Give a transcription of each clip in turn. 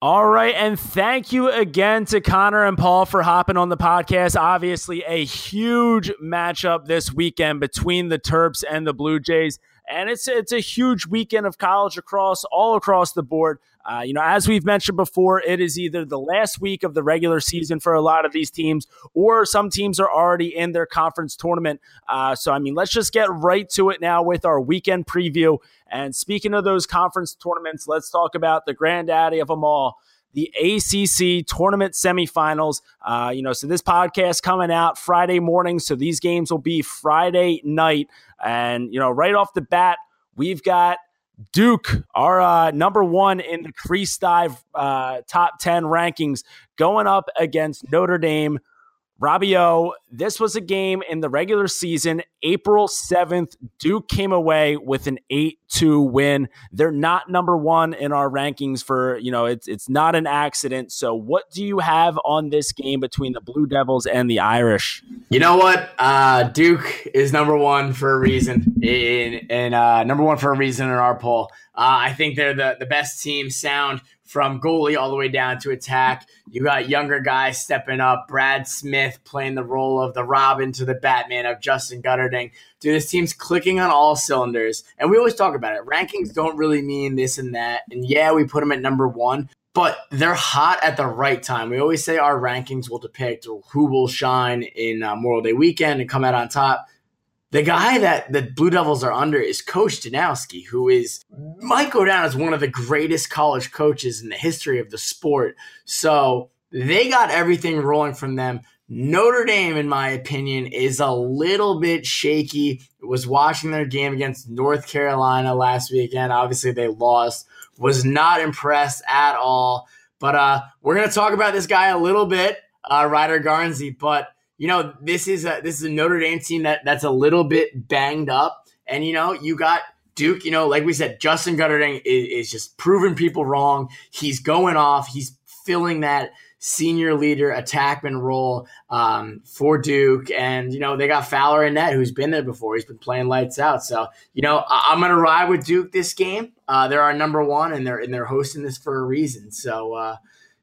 All right. And thank you again to Connor and Paul for hopping on the podcast. Obviously, a huge matchup this weekend between the Terps and the Blue Jays. And it's it's a huge weekend of college across all across the board. Uh, you know, as we've mentioned before, it is either the last week of the regular season for a lot of these teams, or some teams are already in their conference tournament. Uh, so, I mean, let's just get right to it now with our weekend preview. And speaking of those conference tournaments, let's talk about the granddaddy of them all the ACC tournament semifinals. Uh, you know, so this podcast coming out Friday morning, so these games will be Friday night. And you know, right off the bat, we've got Duke, our uh, number one in the crease dive uh, top 10 rankings, going up against Notre Dame. Robbie O, this was a game in the regular season, April 7th. Duke came away with an 8 2 win. They're not number one in our rankings for, you know, it's, it's not an accident. So, what do you have on this game between the Blue Devils and the Irish? You know what? Uh, Duke is number one for a reason, in, in uh, number one for a reason in our poll. Uh, I think they're the, the best team sound from goalie all the way down to attack. You got younger guys stepping up. Brad Smith playing the role of the Robin to the Batman of Justin Guterding. Dude, this team's clicking on all cylinders. And we always talk about it. Rankings don't really mean this and that. And yeah, we put them at number one, but they're hot at the right time. We always say our rankings will depict who will shine in uh, Memorial Day weekend and come out on top the guy that the Blue Devils are under is Coach Danowski, who is might go down as one of the greatest college coaches in the history of the sport. So they got everything rolling from them. Notre Dame, in my opinion, is a little bit shaky. Was watching their game against North Carolina last weekend. Obviously, they lost. Was not impressed at all. But uh, we're gonna talk about this guy a little bit, uh, Ryder Garnsey. But you know, this is a this is a Notre Dame team that that's a little bit banged up, and you know, you got Duke. You know, like we said, Justin Guterding is, is just proving people wrong. He's going off. He's filling that senior leader attackman role um, for Duke. And, you know, they got Fowler in net, who's been there before. He's been playing lights out. So, you know, I- am going to ride with Duke this game. Uh, they're our number one, and they're, and they're hosting this for a reason. So, uh,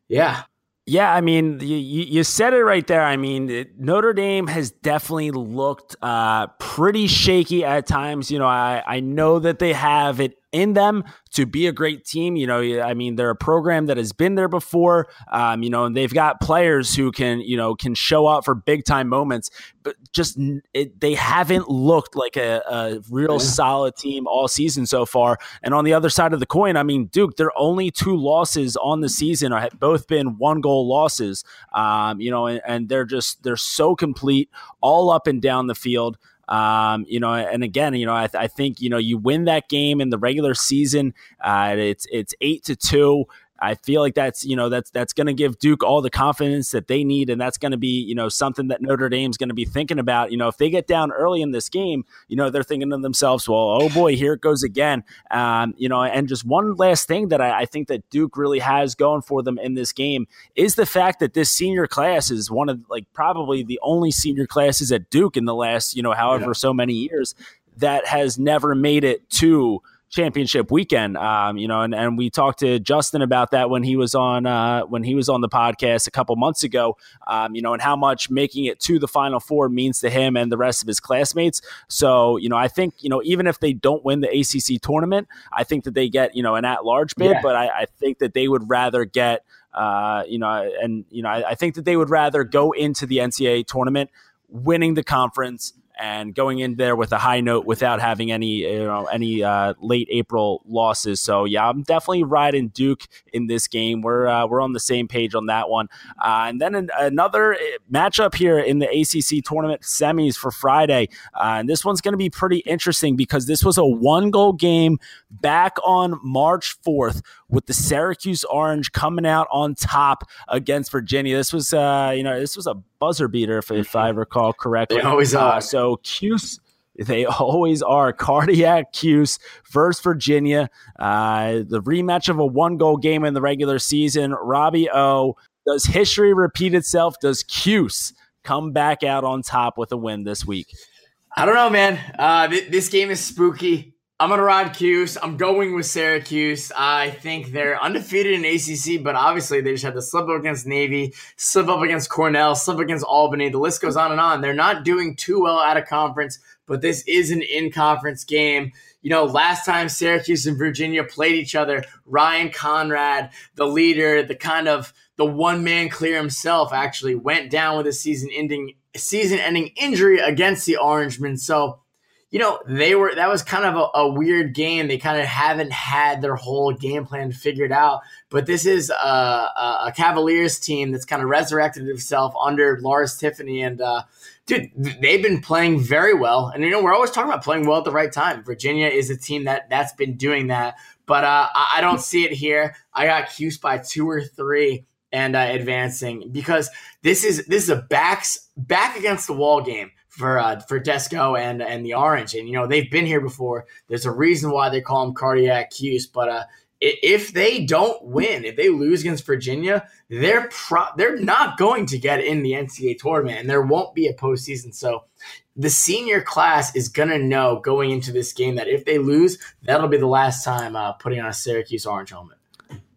yeah. Yeah, I mean, you, you said it right there. I mean, it, Notre Dame has definitely looked uh, pretty shaky at times. You know, I, I know that they have it in them to be a great team. You know, I mean, they're a program that has been there before. Um, you know, and they've got players who can, you know, can show up for big time moments, but just it, they haven't looked like a, a real yeah. solid team all season so far. And on the other side of the coin, I mean, Duke, their only two losses on the season have both been one goal losses. Um, you know, and, and they're just they're so complete all up and down the field. Um, you know, and again, you know, I, th- I, think you know you win that game in the regular season. Uh, it's it's eight to two. I feel like that's you know that's that's going to give Duke all the confidence that they need, and that's going to be you know something that Notre Dame's going to be thinking about. You know, if they get down early in this game, you know they're thinking to themselves, "Well, oh boy, here it goes again." Um, you know, and just one last thing that I, I, think that Duke really has going for them in this game is the fact that this senior class is one of like probably the only senior classes at Duke in the last you know however yeah. so many years that has never made it to championship weekend. Um, you know, and, and we talked to Justin about that when he was on uh, when he was on the podcast a couple months ago. Um, you know, and how much making it to the Final Four means to him and the rest of his classmates. So, you know, I think you know even if they don't win the ACC tournament, I think that they get you know an at large bid. Yeah. But I, I think that they would rather get. Uh, you know, and you know, I, I think that they would rather go into the NCAA tournament winning the conference and going in there with a high note without having any you know any uh, late April losses. So yeah, I'm definitely riding Duke in this game. We're uh, we're on the same page on that one. Uh, and then an, another uh, matchup here in the ACC tournament semis for Friday, uh, and this one's going to be pretty interesting because this was a one goal game back on March 4th with the Syracuse Orange coming out on top against Virginia. This was uh, you know this was a buzzer beater if, if I recall correctly. They always are. so Cuse. They always are. Cardiac Cuse versus Virginia. Uh, the rematch of a one goal game in the regular season. Robbie O. Does history repeat itself? Does Cuse come back out on top with a win this week? I don't know, man. Uh, th- this game is spooky. I'm gonna ride Cuse. I'm going with Syracuse. I think they're undefeated in ACC, but obviously they just had to slip up against Navy, slip up against Cornell, slip against Albany. The list goes on and on. They're not doing too well out of conference, but this is an in-conference game. You know, last time Syracuse and Virginia played each other, Ryan Conrad, the leader, the kind of the one man clear himself, actually went down with a season-ending season-ending injury against the Orangemen. So you know, they were that was kind of a, a weird game. They kind of haven't had their whole game plan figured out. But this is a, a, Cavaliers team that's kind of resurrected itself under Lars Tiffany. And, uh, dude, they've been playing very well. And, you know, we're always talking about playing well at the right time. Virginia is a team that that's been doing that. But uh, I, I don't see it here. I got Cuse by two or three and uh, advancing because this is this is a backs back against the wall game for uh, for Desko and and the Orange, and you know they've been here before. There's a reason why they call them cardiac Cuse, but uh, if they don't win, if they lose against Virginia, they're pro- they're not going to get in the NCAA tournament, and there won't be a postseason. So the senior class is gonna know going into this game that if they lose, that'll be the last time uh, putting on a Syracuse orange helmet.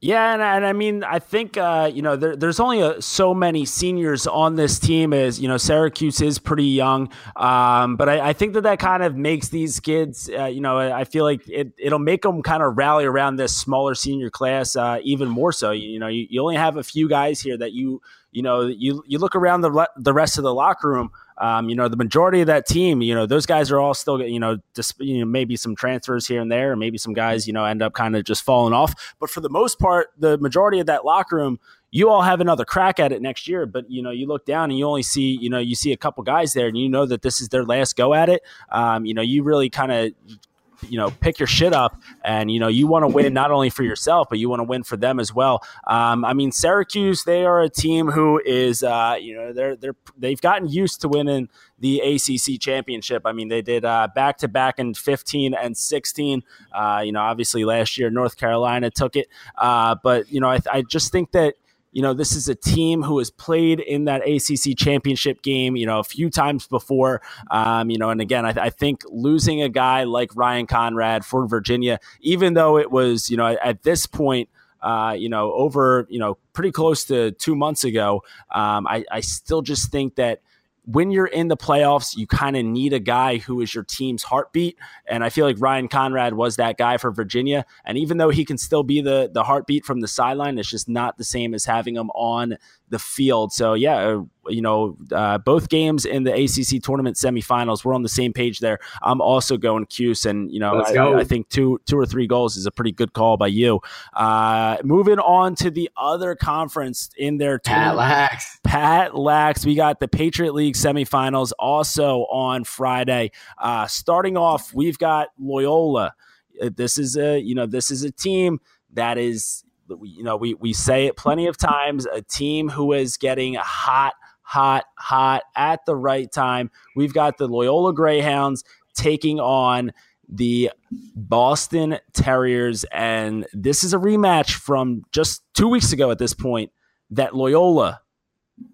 Yeah, and, and I mean, I think uh, you know there, there's only a, so many seniors on this team. As you know, Syracuse is pretty young, um, but I, I, think that that kind of makes these kids. Uh, you know, I feel like it, it'll make them kind of rally around this smaller senior class uh, even more so. You, you know, you, you, only have a few guys here that you you know you you look around the the rest of the locker room. Um, you know, the majority of that team, you know, those guys are all still, you know, just, you know, maybe some transfers here and there, or maybe some guys, you know, end up kind of just falling off. But for the most part, the majority of that locker room, you all have another crack at it next year but you know you look down and you only see you know you see a couple guys there and you know that this is their last go at it um, you know you really kind of you know pick your shit up and you know you want to win not only for yourself but you want to win for them as well. Um, i mean syracuse they are a team who is uh, you know they're they're they've gotten used to winning the acc championship. I mean they did back to back in 15 and 16 uh, you know obviously last year north carolina took it. Uh, but you know I, I just think that you know, this is a team who has played in that ACC championship game, you know, a few times before. Um, you know, and again, I, I, think losing a guy like Ryan Conrad for Virginia, even though it was, you know, at, at this point, uh, you know, over, you know, pretty close to two months ago, um, I, I still just think that when you're in the playoffs, you kind of need a guy who is your team's heartbeat. And I feel like Ryan Conrad was that guy for Virginia. And even though he can still be the the heartbeat from the sideline, it's just not the same as having him on the field. So yeah, uh, you know, uh, both games in the ACC tournament semifinals, we're on the same page there. I'm also going Cuse, and you know, I, I, think two two or three goals is a pretty good call by you. Uh, moving on to the other conference in their Pat Lax. Pat Lax. We got the Patriot League semifinals also on Friday. Uh, starting off, we've got Loyola. Uh, this is a you know this is a team that is you know we we say it plenty of times. A team who is getting hot hot, hot at the right time. We've got the Loyola Greyhounds taking on the Boston Terriers. And this is a rematch from just two weeks ago at this point that Loyola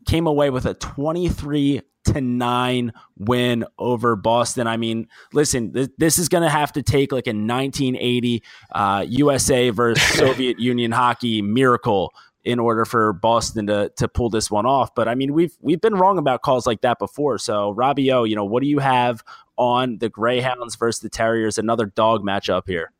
came away with a 23 to 9 win over Boston. I mean, listen, th- this is going to have to take like a 1980 uh, USA versus Soviet Union hockey miracle in order for Boston to to pull this one off. But I mean, we've we've been wrong about calls like that before. So Robbie O, you know, what do you have on the Greyhounds versus the Terriers? Another dog matchup here.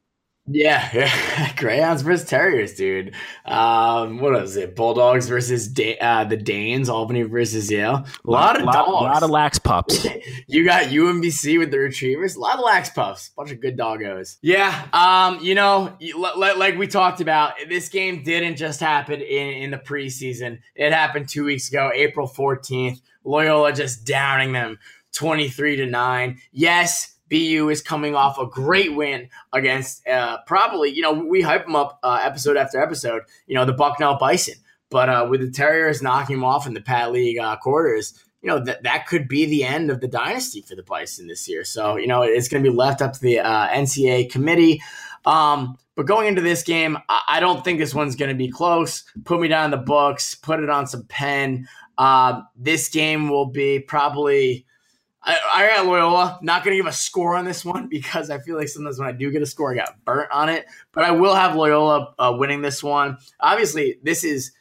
Yeah, yeah. Greyhounds versus Terriers, dude. Um, what was it? Bulldogs versus da- uh, the Danes, Albany versus Yale. A lot, lot of dogs. A lot of lax pups. you got UMBC with the Retrievers. A lot of lax pups. Bunch of good doggos. Yeah. Um, you know, like we talked about, this game didn't just happen in, in the preseason. It happened two weeks ago, April 14th. Loyola just downing them 23 to 9. Yes, BU is coming off a great win against uh, probably, you know, we hype them up uh, episode after episode, you know, the Bucknell Bison. But uh, with the Terriers knocking them off in the Pat League uh, quarters, you know, that, that could be the end of the dynasty for the Bison this year. So, you know, it's going to be left up to the uh, NCAA committee. Um, but going into this game, I, I don't think this one's going to be close. Put me down in the books, put it on some pen. Uh, this game will be probably I, got Loyola. Not going to give a score on this one because I feel like sometimes when I do get a score, I got burnt on it. But I will have Loyola uh, winning this one. Obviously, this is,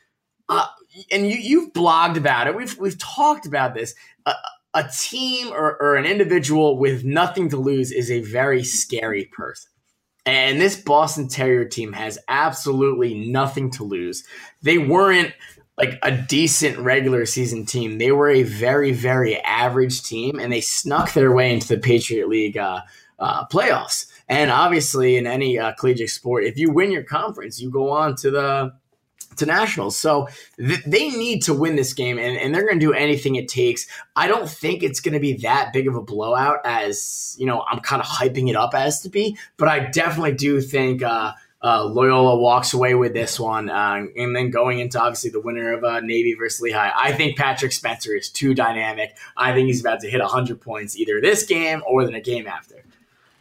uh, and you you've blogged about it. We've we've talked about this. Uh, a team or, or an individual with nothing to lose is a very scary person. And this Boston Terrier team has absolutely nothing to lose. They weren't like a decent regular season team. They were a very, very average team, and they snuck their way into the Patriot League uh, uh, playoffs. And obviously, in any uh, collegiate sport, if you win your conference, you go on to the to nationals. So th- they need to win this game, and, and they're going to do anything it takes. I don't think it's going to be that big of a blowout as you know I'm kind of hyping it up as to be, but I definitely do think. Uh, uh, Loyola walks away with this one, uh, and then going into obviously the winner of uh, Navy versus Lehigh. I think Patrick Spencer is too dynamic. I think he's about to hit 100 points either this game or a game after.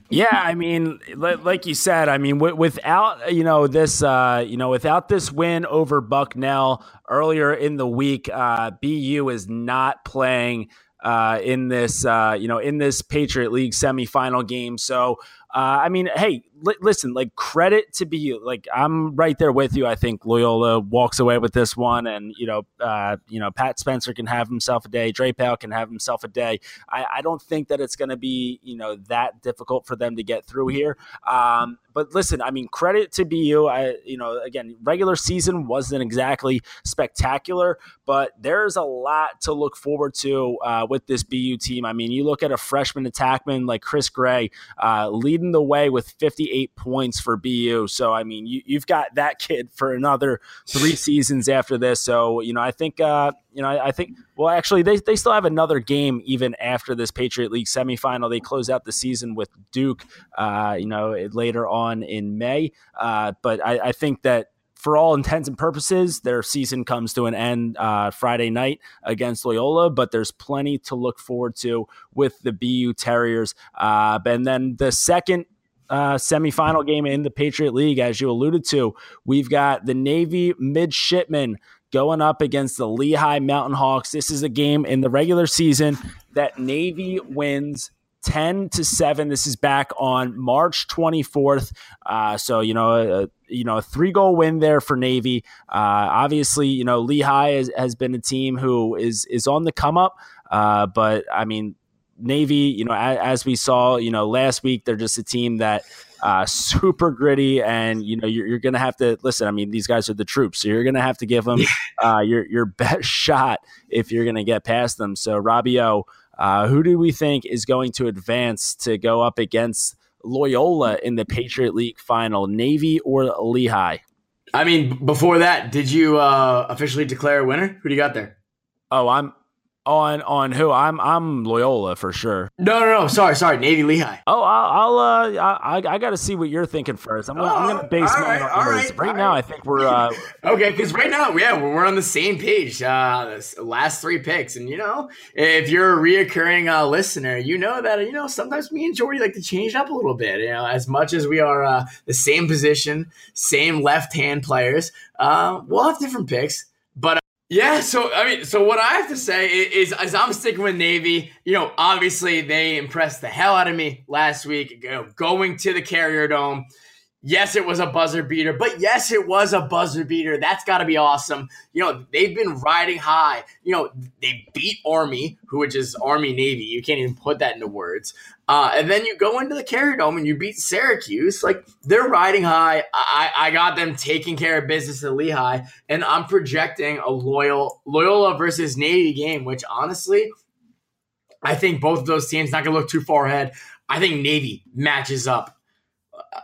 Yeah, I mean, like you said, I mean, without you know this, uh, you know, without this win over Bucknell earlier in the week, uh, BU is not playing uh, in this, uh, you know, in this Patriot League semifinal game. So uh, I mean, hey, li- listen, like credit to be like I'm right there with you. I think Loyola walks away with this one, and you know, uh, you know, Pat Spencer can have himself a day, Drapeau can have himself a day. I, I don't think that it's going to be you know that difficult for them to get through here. Um, but listen, I mean, credit to BU. I, you know, again, regular season wasn't exactly spectacular, but there's a lot to look forward to uh, with this BU team. I mean, you look at a freshman attackman like Chris Gray uh, leading the way with 58 points for BU. So, I mean, you, have got that kid for another three seasons after this. So, you know, I think, uh, you know, I, I, think, well, actually, they, they still have another game even after this Patriot League semifinal. They close out the season with Duke, uh, you know, later on in May. Uh, but I, I, think that for all intents and purposes, their season comes to an end uh, Friday night against Loyola, but there's plenty to look forward to with the BU Terriers. Uh, and then the second uh, semifinal game in the Patriot League, as you alluded to, we've got the Navy midshipmen going up against the Lehigh Mountain Hawks. This is a game in the regular season that Navy wins 10 to 7 this is back on march 24th uh, so you know a, you know a three goal win there for navy. Uh, obviously you know lehigh has, has, been a team who is is on the come up. Uh, but i mean navy you know as, as, we saw you know last week they're just a team that uh, super gritty, and you know you're, you're going to have to listen. I mean, these guys are the troops, so you're going to have to give them uh, your your best shot if you're going to get past them. So, Robbio, uh, who do we think is going to advance to go up against Loyola in the Patriot League final, Navy or Lehigh? I mean, before that, did you uh, officially declare a winner? Who do you got there? Oh, I'm on on who? I'm I'm Loyola for sure. No, no, no. Sorry, sorry. Navy Lehigh. Oh, I'll, I'll uh, I I got to see what you're thinking first. I'm gonna, oh, I'm gonna base my right, numbers. Right, right now, I think we're uh, okay because right now, yeah, we're on the same page. Uh, last three picks, and you know, if you're a reoccurring uh, listener, you know that you know sometimes me and Jordy like to change up a little bit. You know, as much as we are uh, the same position, same left hand players, uh, we'll have different picks. Yeah, so I mean, so what I have to say is, is I'm sticking with Navy. You know, obviously they impressed the hell out of me last week. You know, going to the Carrier Dome. Yes, it was a buzzer beater, but yes, it was a buzzer beater. That's got to be awesome. You know, they've been riding high. You know, they beat Army, who is Army Navy. You can't even put that into words. Uh, and then you go into the Carrier Dome and you beat Syracuse. Like they're riding high. I, I got them taking care of business at Lehigh, and I'm projecting a loyal Loyola versus Navy game, which honestly, I think both of those teams not gonna look too far ahead. I think Navy matches up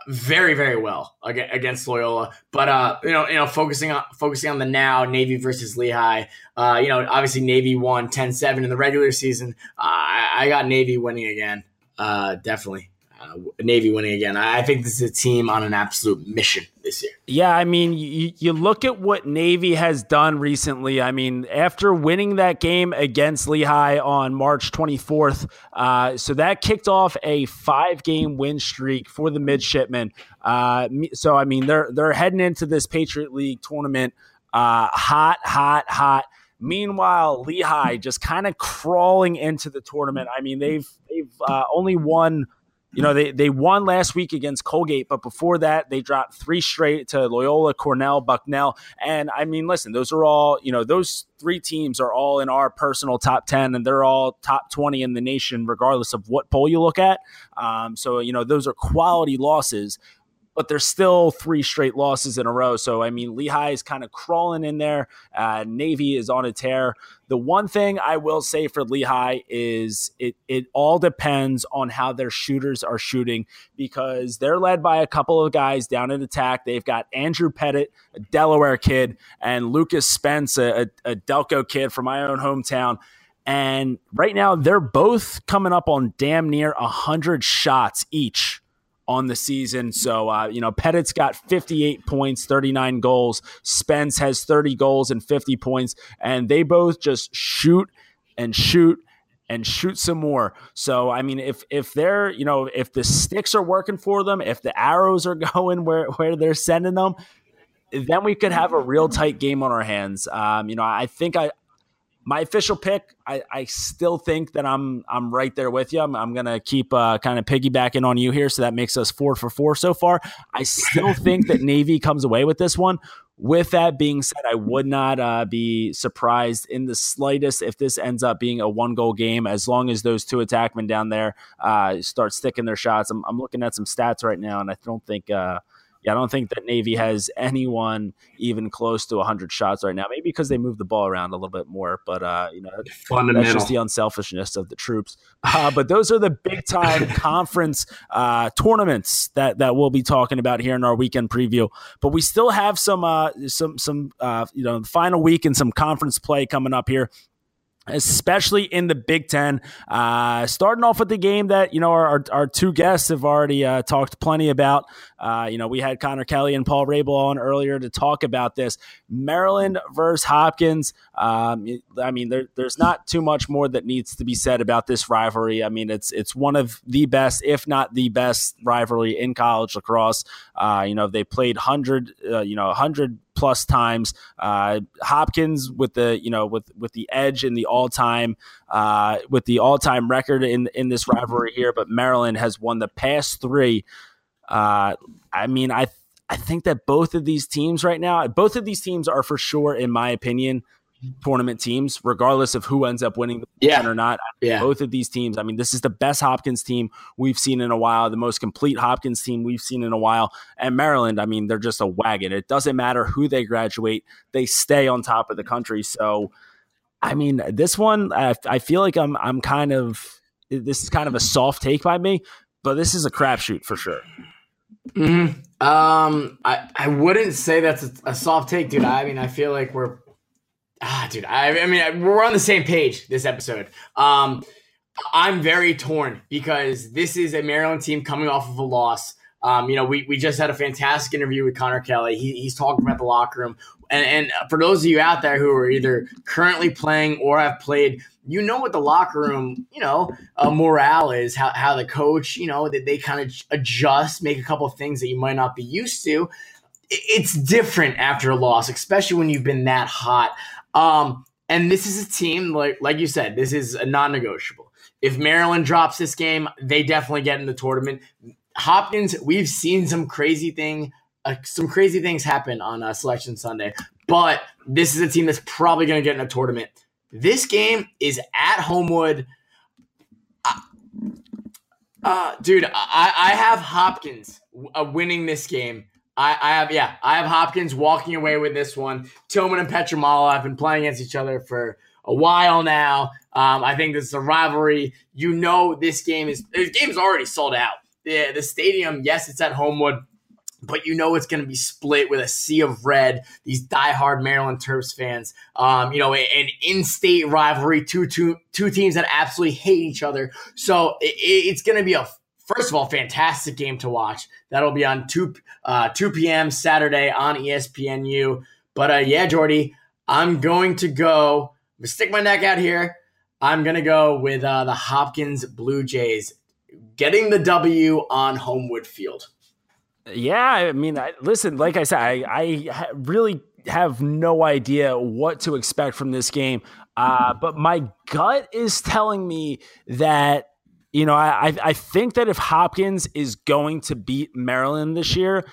very very well against Loyola. But uh, you know, you know, focusing on focusing on the now Navy versus Lehigh. Uh, you know, obviously Navy won 10-7 in the regular season. Uh, I, got Navy winning again. Uh, definitely. Uh, Navy winning again. I think this is a team on an absolute mission this year. Yeah, I mean, you, you look at what Navy has done recently. I mean, after winning that game against Lehigh on March 24th, uh, so that kicked off a five-game win streak for the midshipmen. Uh, so, I mean, they're they're heading into this Patriot League tournament uh, hot, hot, hot. Meanwhile, Lehigh just kind of crawling into the tournament. I mean, they've they've uh, only won you know, they, they won last week against Colgate, but before that, they dropped three straight to Loyola, Cornell, Bucknell. And I mean, listen, those are all, you know, those three teams are all in our personal top 10, and they're all top 20 in the nation, regardless of what poll you look at. Um, so, you know, those are quality losses but there's still three straight losses in a row. So, I mean, Lehigh is kind of crawling in there. Uh, Navy is on a tear. The one thing I will say for Lehigh is it, it all depends on how their shooters are shooting because they're led by a couple of guys down in attack. They've got Andrew Pettit, a Delaware kid, and Lucas Spence, a, a Delco kid from my own hometown. And right now, they're both coming up on damn near 100 shots each on the season. So, uh, you know, Pettit's got 58 points, 39 goals. Spence has 30 goals and 50 points. And they both just shoot and shoot and shoot some more. So, I mean, if if they're, you know, if the sticks are working for them, if the arrows are going where, where they're sending them, then we could have a real tight game on our hands. Um, you know, I think I, my official pick, I, I, still think that I'm I'm right there with you. I'm, I'm gonna keep uh, kind of piggybacking on you here, so that makes us four for four so far. I still think that Navy comes away with this one. With that being said, I would not uh, be surprised in the slightest if this ends up being a one goal game, as long as those two attackmen down there uh, start sticking their shots. I'm, I'm, looking at some stats right now, and I don't think uh, yeah, I don't think that Navy has anyone even close to 100 shots right now. Maybe because they move the ball around a little bit more, but uh, you know, that's just the unselfishness of the troops. Uh, but those are the big time conference uh, tournaments that that we'll be talking about here in our weekend preview. But we still have some uh, some some uh, you know final week and some conference play coming up here especially in the Big Ten. Uh, starting off with the game that you know our, our, two guests have already uh, talked plenty about. Uh, you know, we had Connor Kelly and Paul Rabil on earlier to talk about this. Maryland versus Hopkins. Um, I mean, there, there's not too much more that needs to be said about this rivalry. I mean, it's it's one of the best, if not the best, rivalry in college lacrosse. Uh, you know, they played hundred, uh, you know, hundred plus times. Uh, Hopkins with the you know with with the edge in the all time uh, with the all time record in in this rivalry here, but Maryland has won the past three. Uh, I mean, I I think that both of these teams right now, both of these teams are for sure, in my opinion, tournament teams, regardless of who ends up winning the yeah. or not. Yeah. Both of these teams, I mean, this is the best Hopkins team we've seen in a while, the most complete Hopkins team we've seen in a while. And Maryland, I mean, they're just a wagon. It doesn't matter who they graduate, they stay on top of the country. So, I mean, this one, I, I feel like I'm, I'm kind of, this is kind of a soft take by me, but this is a crapshoot for sure. Mm-hmm. Um, I, I wouldn't say that's a, a soft take, dude. I mean, I feel like we're ah, dude. I, I mean, we're on the same page this episode. Um, I'm very torn because this is a Maryland team coming off of a loss. Um, you know, we, we just had a fantastic interview with Connor Kelly. He, he's talking about the locker room. And, and for those of you out there who are either currently playing or have played, you know what the locker room, you know, uh, morale is, how, how the coach, you know, that they kind of adjust, make a couple of things that you might not be used to. It's different after a loss, especially when you've been that hot. Um, and this is a team like like you said, this is a non-negotiable. If Maryland drops this game, they definitely get in the tournament. Hopkins, we've seen some crazy thing, uh, some crazy things happen on uh, Selection Sunday, but this is a team that's probably going to get in a tournament. This game is at Homewood. Uh, uh dude, I, I have Hopkins uh, winning this game I, I, have yeah, I have Hopkins walking away with this one. Tillman and Pietramala have been playing against each other for a while now. Um, I think this is a rivalry. You know, this game is this game is already sold out. The the stadium, yes, it's at Homewood, but you know it's going to be split with a sea of red. These diehard Maryland Terps fans. Um, you know, an in-state rivalry, two two two teams that absolutely hate each other. So it, it's going to be a first of all, fantastic game to watch. That'll be on 2, uh, 2 p.m. Saturday on ESPNU. But uh, yeah, Jordy, I'm going to go, stick my neck out here. I'm going to go with uh, the Hopkins Blue Jays getting the W on Homewood Field. Yeah, I mean, I, listen, like I said, I, I really have no idea what to expect from this game. Uh, but my gut is telling me that you know I I think that if Hopkins is going to beat Maryland this year,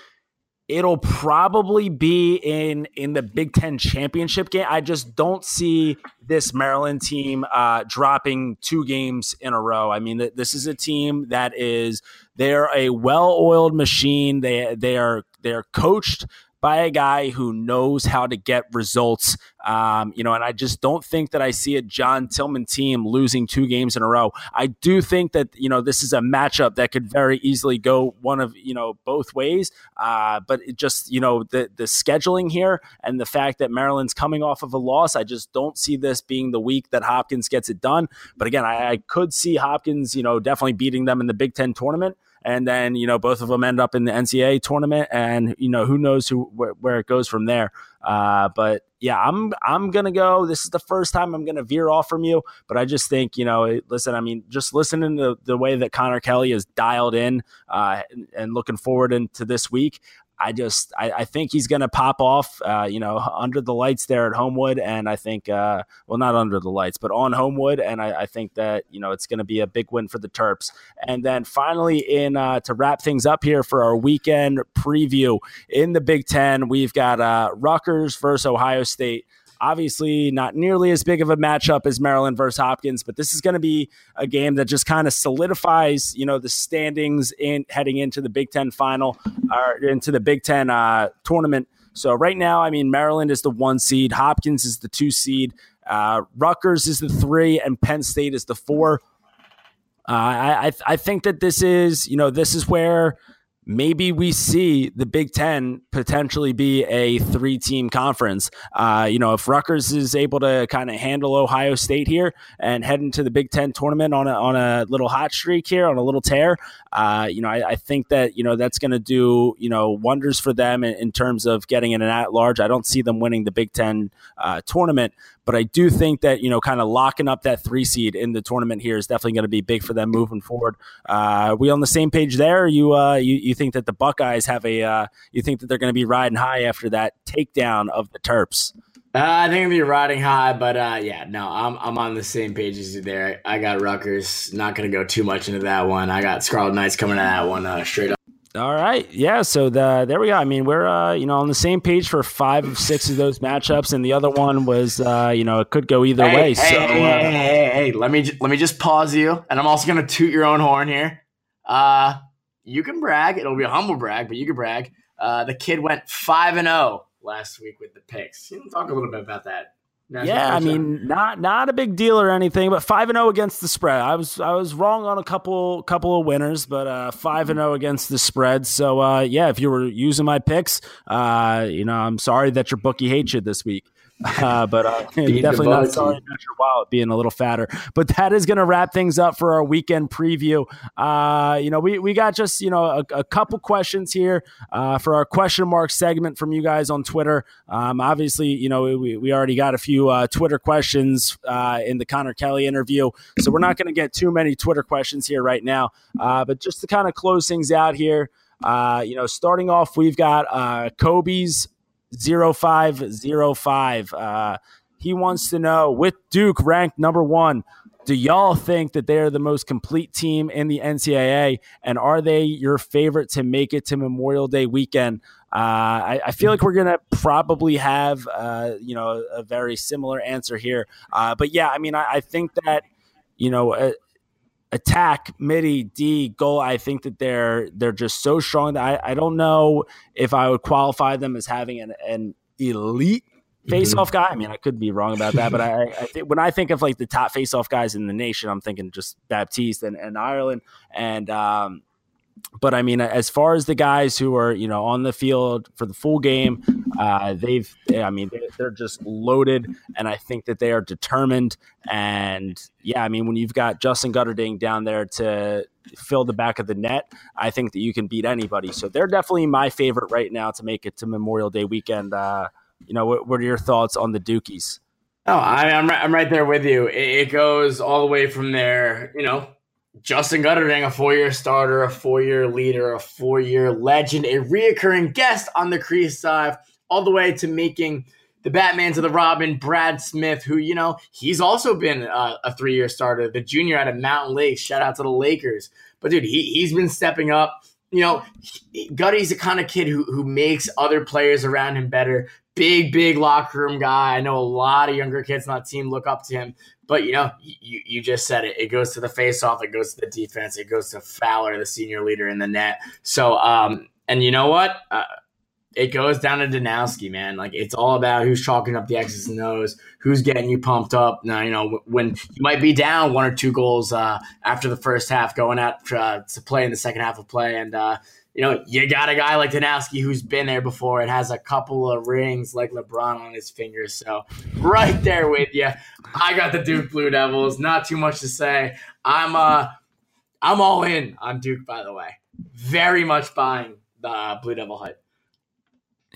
it'll probably be in in the Big Ten championship game. I just don't see this Maryland team uh, dropping two games in a row. I mean, this is a team that is they're a well-oiled machine. They they are they're coached by a guy who knows how to get results. Um, you know, and I just don't think that I see a John Tillman team losing two games in a row. I do think that you know this is a matchup that could very easily go one of you know both ways. Uh, but it just you know the the scheduling here and the fact that Maryland's coming off of a loss, I just don't see this being the week that Hopkins gets it done. But again, I, I could see Hopkins, you know, definitely beating them in the Big Ten tournament and then you know both of them end up in the NCAA tournament, and you know who knows who where, it goes from there. Uh, but yeah, I'm I'm gonna go. This is the first time I'm gonna veer off from you, but I just think you know, listen. I mean, just listening to the way that Connor Kelly is dialed in uh, and, and looking forward into this week. I just I, I think he's going to pop off, uh, you know, under the lights there at Homewood, and I think uh, well not under the lights, but on Homewood, and I, I think that you know it's going to be a big win for the Terps. And then finally, in uh, to wrap things up here for our weekend preview in the Big Ten, we've got uh, Rutgers versus Ohio State. Obviously, not nearly as big of a matchup as Maryland versus Hopkins, but this is going to be a game that just kind of solidifies, you know, the standings in heading into the Big Ten final or into the Big Ten uh, tournament. So right now, I mean, Maryland is the one seed, Hopkins is the two seed, uh, Rutgers is the three, and Penn State is the four. Uh, I, I I think that this is, you know, this is where maybe we see the Big Ten potentially be a three team conference. Uh, you know, if Rutgers is able to kind of handle Ohio State here and head into the Big Ten tournament on a, on a little hot streak here, on a little tear, uh, you know, I, I, think that, you know, that's going to do, you know, wonders for them in, in, terms of getting in an at large. I don't see them winning the Big Ten uh, tournament, but I do think that, you know, kind of locking up that three seed in the tournament here is definitely going to be big for them moving forward. Uh, are we on the same page there? You, uh, you, you think that the Buckeyes have a, uh, you think that they're going to be riding high after that takedown of the Terps? Uh, I think I'm riding high, but uh, yeah, no, I'm I'm on the same page as you there. I got Rutgers. Not going to go too much into that one. I got Scarlet Knights coming to that one uh, straight up. All right, yeah. So the, there we go. I mean, we're uh, you know on the same page for five of six of those matchups, and the other one was uh, you know it could go either hey, way. Hey, so hey, hey, hey, hey, let me let me just pause you, and I'm also going to toot your own horn here. Uh, you can brag. It'll be a humble brag, but you can brag. Uh, the kid went five and zero oh last week with the picks. You can talk a little bit about that. Yeah, I mean, not not a big deal or anything, but five and zero oh against the spread. I was I was wrong on a couple couple of winners, but uh, five and zero oh against the spread. So uh, yeah, if you were using my picks, uh, you know, I'm sorry that your bookie hates you this week. Uh, but uh, definitely not about your wallet being a little fatter. But that is going to wrap things up for our weekend preview. Uh, you know, we, we got just, you know, a, a couple questions here uh, for our question mark segment from you guys on Twitter. Um, obviously, you know, we, we already got a few uh, Twitter questions uh, in the Connor Kelly interview. So we're not going to get too many Twitter questions here right now. but just to kind of close things out here, you know, starting off, we've got Kobe's 0505. Uh, he wants to know with Duke ranked number one, do y'all think that they're the most complete team in the NCAA? And are they your favorite to make it to Memorial Day weekend? Uh, I, I, feel like we're going to probably have, uh, you know, a very similar answer here. Uh, but yeah, I mean, I, I think that, you know, uh, attack, midi, D, goal. I think that they're they're just so strong that I, I don't know if I would qualify them as having an, an elite face-off mm-hmm. guy. I mean, I could be wrong about that, but I, I think when I think of like the top face-off guys in the nation, I'm thinking just Baptiste and, and Ierlan. And um, but I mean, as far as the guys who are you know on the field for the full game, uh, they've I mean they're just loaded, and I think that they are determined. And yeah, I mean when you've got Justin Guterding down there to fill the back of the net, I think that you can beat anybody. So they're definitely my favorite right now to make it to Memorial Day weekend. Uh, you know, what, what are your thoughts on the Dukies? Oh, I, am right, I'm right there with you. It, it goes all the way from there. You know, Justin Guterding, a four-year starter, a four-year leader, a four-year legend, a reoccurring guest on the Crease Dive all the way to making the Batman to the Robin, Brad Smith, who, you know, he's also been uh, a three year starter, the junior out of Mountain Lake. Shout out to the Lakers. But, dude, he, he's been stepping up. You know, Gutty's the kind of kid who, who makes other players around him better. Big, big locker room guy. I know a lot of younger kids on that team look up to him. But, you know, you, you just said it. It goes to the face off, it goes to the defense, it goes to Fowler, the senior leader in the net. So, um, and you know what? Uh, it goes down to Danowski, man. Like it's all about who's chalking up the X's and O's, who's getting you pumped up. Now, you know, when you might be down one or two goals uh, after the first half, going out uh, to play in the second half of play, and uh, you know, you got a guy like Danowski who's been there before and has a couple of rings like LeBron on his fingers. So right there with you. I got the Duke Blue Devils. Not too much to say. I'm uh, I'm all in on Duke. By the way, very much buying the Blue Devil hype.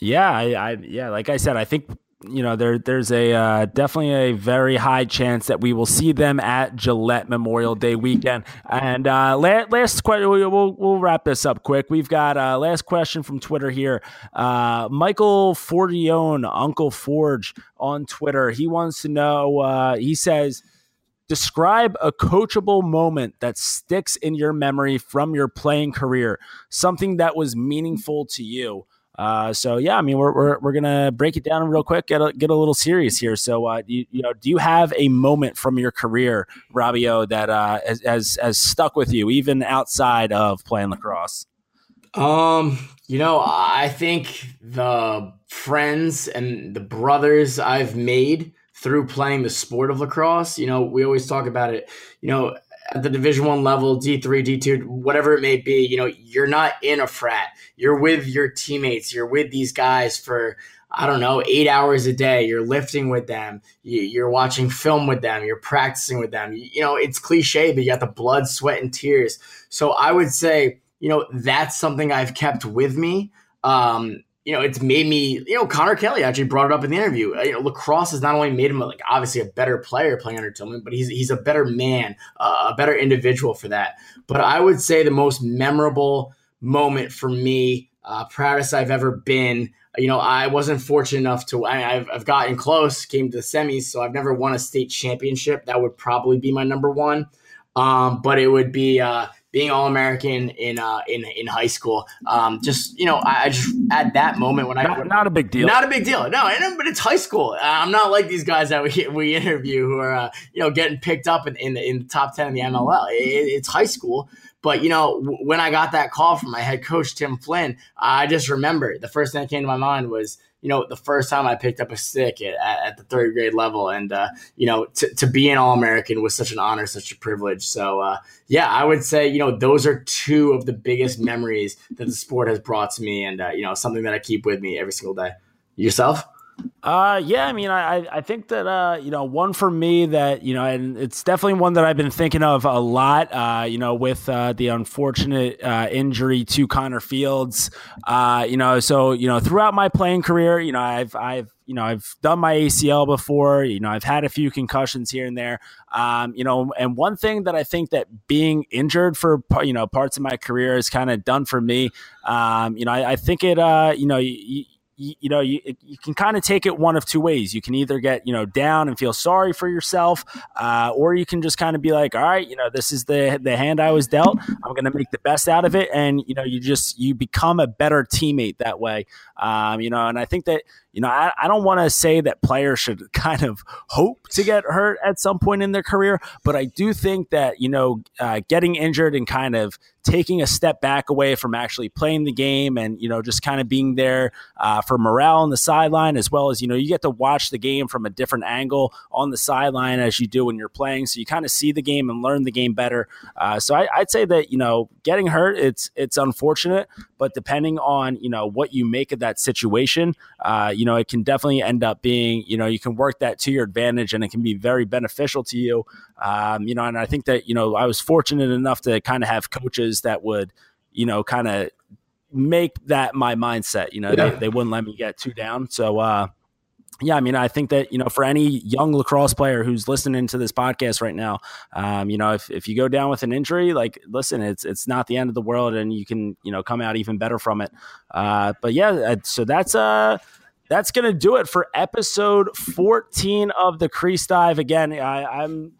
Yeah, I, I, yeah, like I said, I think you know there there's a uh, definitely a very high chance that we will see them at Gillette Memorial Day weekend. And uh, last, last question, we'll we'll wrap this up quick. We've got uh, last question from Twitter here. Uh, Michael Fordione, Uncle Forge on Twitter. He wants to know. Uh, he says. Describe a coachable moment that sticks in your memory from your playing career, something that was meaningful to you. Uh, so yeah, I mean, we're, we're, we're gonna break it down real quick, get a, get a little serious here. So, uh, you, you know, do you have a moment from your career, Robbio, that uh, has, has, has stuck with you, even outside of playing lacrosse? Um, you know, I think the friends and the brothers I've made through playing the sport of lacrosse. You know, we always talk about it. You know, at the division one level d3 d2 whatever it may be you know you're not in a frat. You're with your teammates. You're with these guys for i don't know eight hours a day. You're lifting with them. You're watching film with them. You're practicing with them. You know it's cliche but you got the blood sweat and tears. So i would say you know that's something i've kept with me. Um, you know, it's made me, you know, Connor Kelly actually brought it up in the interview. Uh, you know, lacrosse has not only made him like obviously a better player playing under Tillman, but he's he's a better man, uh, a better individual for that. But I would say the most memorable moment for me, uh, proudest I've ever been. You know, I wasn't fortunate enough to. I, have I've gotten close, came to the semis, so I've never won a state championship. That would probably be my number one. Um, but it would be uh, being all American in uh, in in high school. Um, just you know, I, I, just at that moment when I not, not, a big deal, not a big deal. No, and, but it's high school. I'm not like these guys that we we interview who are uh, you know getting picked up in in the, in the top ten in the MLL. It, it's high school. But you know, w- when I got that call from my head coach Tim Flynn, I just remember the first thing that came to my mind was you know, the first time I picked up a stick at, at the third grade level. And, uh, you know, to, to be an All American was such an honor, such a privilege. So, uh, yeah, I would say, you know, those are two of the biggest memories that the sport has brought to me and, uh, you know, something that I keep with me every single day. Yourself? Uh, yeah, I mean, I, I think that, uh, you know, one for me that, you know, and it's definitely one that I've been thinking of a lot, uh, you know, with, uh, the unfortunate, uh, injury to Connor Fields, uh, you know, so, you know, throughout my playing career, you know, I've, I've, you know, I've done my ACL before, you know, I've had a few concussions here and there, um, you know, and one thing that I think that being injured for, you know, parts of my career is kind of done for me, um, you know, I, I think it, uh, you know, you, you, you know, you, you can kind of take it one of two ways. You can either get, you know, down and feel sorry for yourself, uh, or you can just kind of be like, all right, you know, this is the, the hand I was dealt. I'm going to make the best out of it. And, you know, you just, you become a better teammate that way. Um, you know, and I think that, you know, I, I don't want to say that players should kind of hope to get hurt at some point in their career, but I do think that, you know, uh, getting injured and kind of taking a step back away from actually playing the game and, you know, just kind of being there uh, for morale on the sideline, as well as, you know, you get to watch the game from a different angle on the sideline as you do when you're playing. So you kind of see the game and learn the game better. Uh, so I, I'd say that, you know, getting hurt, it's, it's unfortunate, but depending on, you know, what you make of that situation, uh, you know, it can definitely end up being, you know, you can work that to your advantage and it can be very beneficial to you. Um, you know, and I think that, you know, I was fortunate enough to kind of have coaches that would, you know, kind of make that my mindset. You know, yeah. they, they wouldn't let me get too down. So, uh, yeah, I mean, I think that, you know, for any young lacrosse player who's listening to this podcast right now, um, you know, if, if you go down with an injury, like, listen, it's, it's not the end of the world and you can, you know, come out even better from it. Uh, but yeah, uh, so that's, uh, that's to do it for episode 14 of the Crease Dive. Again, I, am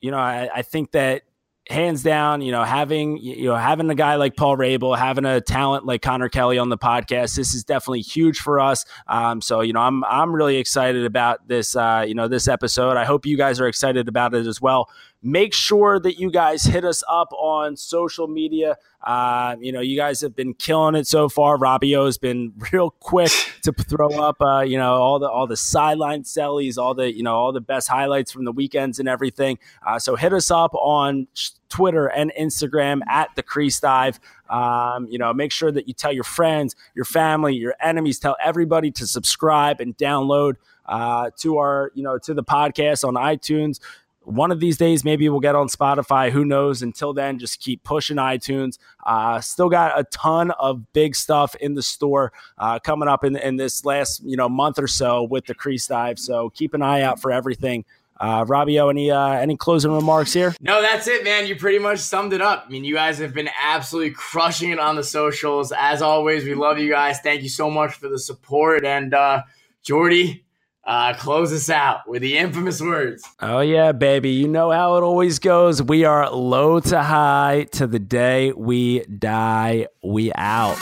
you know, I, I think that hands down, you know, having you know having a guy like Paul Rabil, having a talent like Connor Kelly on the podcast, this is definitely huge for us. Um, so you know, I'm I'm really excited about this. Uh, you know, this episode. I hope you guys are excited about it as well. Make sure that you guys hit us up on social media. Uh, you know, you guys have been killing it so far. Robbio has been real quick to throw up, uh, you know, all the all the sideline sellies, all the you know all the best highlights from the weekends and everything. Uh, so hit us up on Twitter and Instagram at the Crease Dive. Um, you know, make sure that you tell your friends, your family, your enemies, tell everybody to subscribe and download uh, to our you know to the podcast on iTunes one of these days maybe we'll get on spotify who knows until then just keep pushing itunes uh, still got a ton of big stuff in the store uh, coming up in, in this last you know month or so with the crease dive so keep an eye out for everything uh, Robbio, any uh, any closing remarks here? No, that's it, man. You pretty much summed it up. I mean, you guys have been absolutely crushing it on the socials. As always, we love you guys. Thank you so much for the support. And uh, Jordy, uh, close us out with the infamous words. Oh, yeah, baby. You know how it always goes. We are low to high to the day we die. We out.